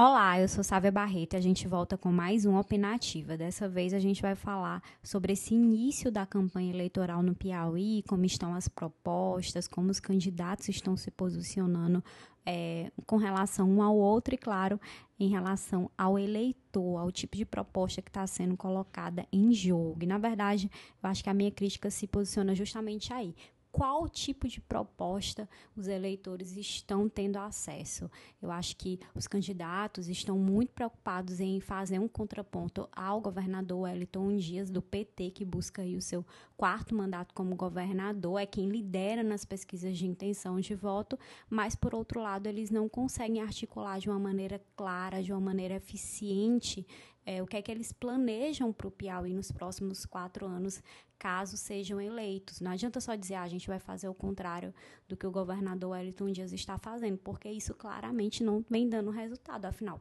Olá, eu sou Sávia Barreto e a gente volta com mais uma opinativa. Dessa vez a gente vai falar sobre esse início da campanha eleitoral no Piauí, como estão as propostas, como os candidatos estão se posicionando é, com relação um ao outro e, claro, em relação ao eleitor, ao tipo de proposta que está sendo colocada em jogo. E, na verdade, eu acho que a minha crítica se posiciona justamente aí qual tipo de proposta os eleitores estão tendo acesso. Eu acho que os candidatos estão muito preocupados em fazer um contraponto ao governador Wellington Dias, do PT, que busca aí o seu quarto mandato como governador, é quem lidera nas pesquisas de intenção de voto, mas, por outro lado, eles não conseguem articular de uma maneira clara, de uma maneira eficiente, é, o que é que eles planejam para o Piauí nos próximos quatro anos, caso sejam eleitos. Não adianta só dizer, ah, a gente vai fazer o contrário do que o governador Wellington Dias está fazendo, porque isso claramente não vem dando resultado. Afinal,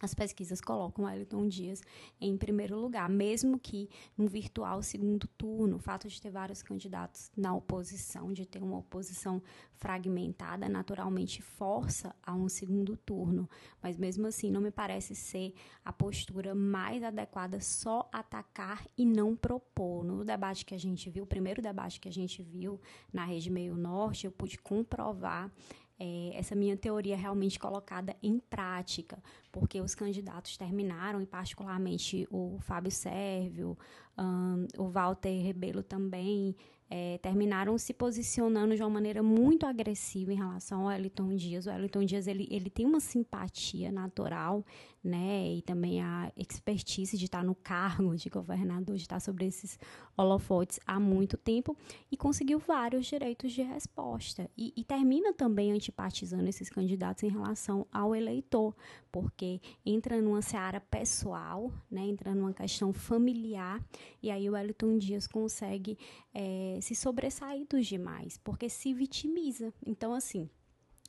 as pesquisas colocam Wellington Dias em primeiro lugar, mesmo que no virtual segundo turno. O fato de ter vários candidatos na oposição, de ter uma oposição fragmentada, naturalmente força a um segundo turno. Mas mesmo assim, não me parece ser a postura mais adequada só atacar e não propor. No debate que a gente viu, o primeiro debate que a gente viu na Rede Meio Norte, eu pude comprovar é, essa minha teoria realmente colocada em prática, porque os candidatos terminaram, e particularmente o Fábio Sérvio, um, o Walter Rebelo também, é, terminaram se posicionando de uma maneira muito agressiva em relação ao Wellington Dias. O Wellington Dias ele, ele tem uma simpatia natural, né, e também a expertise de estar no cargo de governador, de estar sobre esses holofotes há muito tempo e conseguiu vários direitos de resposta. E, e termina também antipatizando esses candidatos em relação ao eleitor, porque entra numa seara pessoal, né, entra numa questão familiar, e aí o Wellington Dias consegue é, se sobressair dos demais, porque se vitimiza. Então, assim,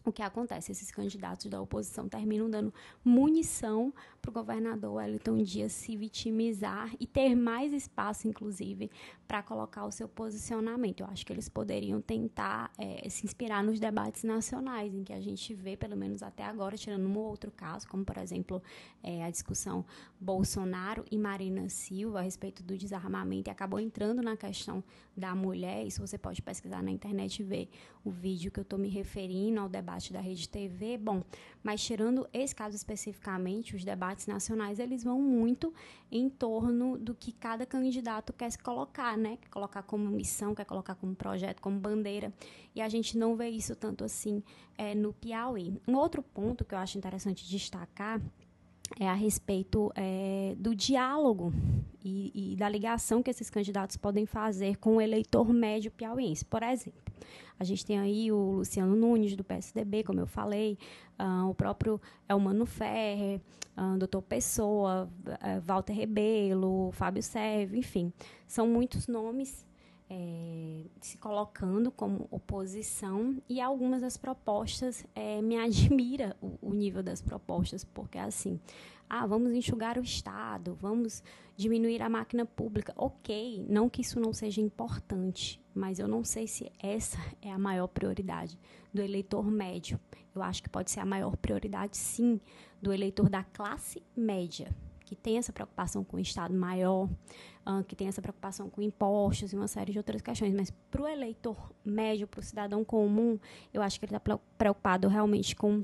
o que acontece? Esses candidatos da oposição terminam dando munição para o governador Wellington Dias se vitimizar e ter mais espaço, inclusive, para colocar o seu posicionamento. Eu acho que eles poderiam tentar é, se inspirar nos debates nacionais, em que a gente vê, pelo menos até agora, tirando um outro caso, como, por exemplo, é, a discussão Bolsonaro e Marina Silva a respeito do desarmamento, e acabou entrando na questão da mulher. Isso você pode pesquisar na internet e ver o vídeo que eu estou me referindo ao debate debate da Rede TV, bom, mas tirando esse caso especificamente, os debates nacionais, eles vão muito em torno do que cada candidato quer se colocar, né? Quer colocar como missão, quer colocar como projeto, como bandeira, e a gente não vê isso tanto assim é, no Piauí. Um outro ponto que eu acho interessante destacar é a respeito é, do diálogo e, e, da ligação que esses candidatos podem fazer com o eleitor médio piauiense. Por exemplo, a gente tem aí o Luciano Nunes, do PSDB, como eu falei, uh, o próprio Elmano Ferrer, uh, doutor Pessoa, uh, Walter Rebelo, Fábio Serve, enfim, são muitos nomes é, se colocando como oposição e algumas das propostas é, me admira o, o, nível das propostas porque assim ah vamos enxugar o Estado vamos diminuir a máquina pública. Ok não que isso não seja importante mas eu não sei se essa é a maior prioridade do eleitor médio. Eu acho que pode ser a maior prioridade sim do eleitor da classe média que tem essa preocupação com o Estado maior, uh, que tem essa preocupação com impostos e uma série de outras questões. Mas para o eleitor médio, para o cidadão comum, eu acho que ele está preocupado realmente com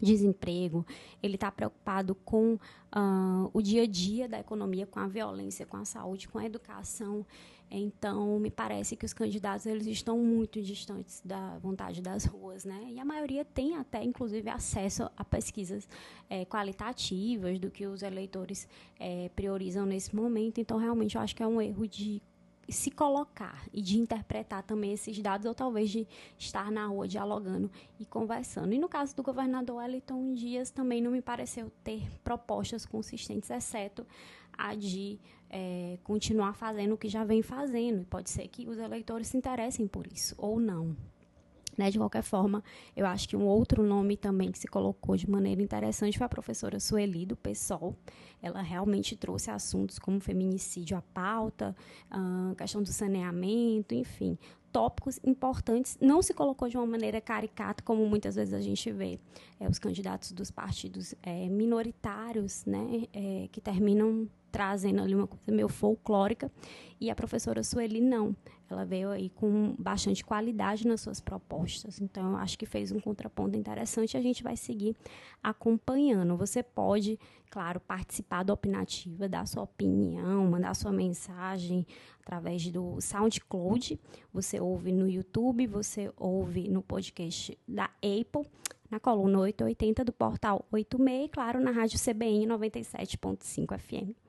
desemprego, ele está preocupado com uh, o dia a dia da economia, com a violência, com a saúde, com a educação. Então, me parece que os candidatos eles estão muito distantes da vontade das ruas, né? E a maioria tem até, inclusive, acesso a pesquisas é, qualitativas do que os eleitores é, priorizam nesse momento. Então, realmente, eu acho que é um erro de se colocar e de interpretar também esses dados, ou talvez de estar na rua dialogando e conversando. E no caso do governador Wellington Dias, também não me pareceu ter propostas consistentes, exceto a de é, continuar fazendo o que já vem fazendo. E pode ser que os eleitores se interessem por isso, ou não. Né? De qualquer forma, eu acho que um outro nome também que se colocou de maneira interessante foi a professora Sueli, do PSOL. Ela realmente trouxe assuntos como feminicídio à pauta, a questão do saneamento, enfim, tópicos importantes, não se colocou de uma maneira caricata, como muitas vezes a gente vê é, os candidatos dos partidos é, minoritários, né, é, que terminam trazendo ali uma coisa meio folclórica, e a professora Sueli não. Ela veio aí com bastante qualidade nas suas propostas. Então, eu acho que fez um contraponto interessante e a gente vai seguir acompanhando. Você pode, claro, participar da opinativa, dar sua opinião, mandar sua mensagem através do SoundCloud. Você ouve no YouTube, você ouve no podcast da Apple na coluna 880 do portal 86 e, claro, na rádio CBN 97.5 FM.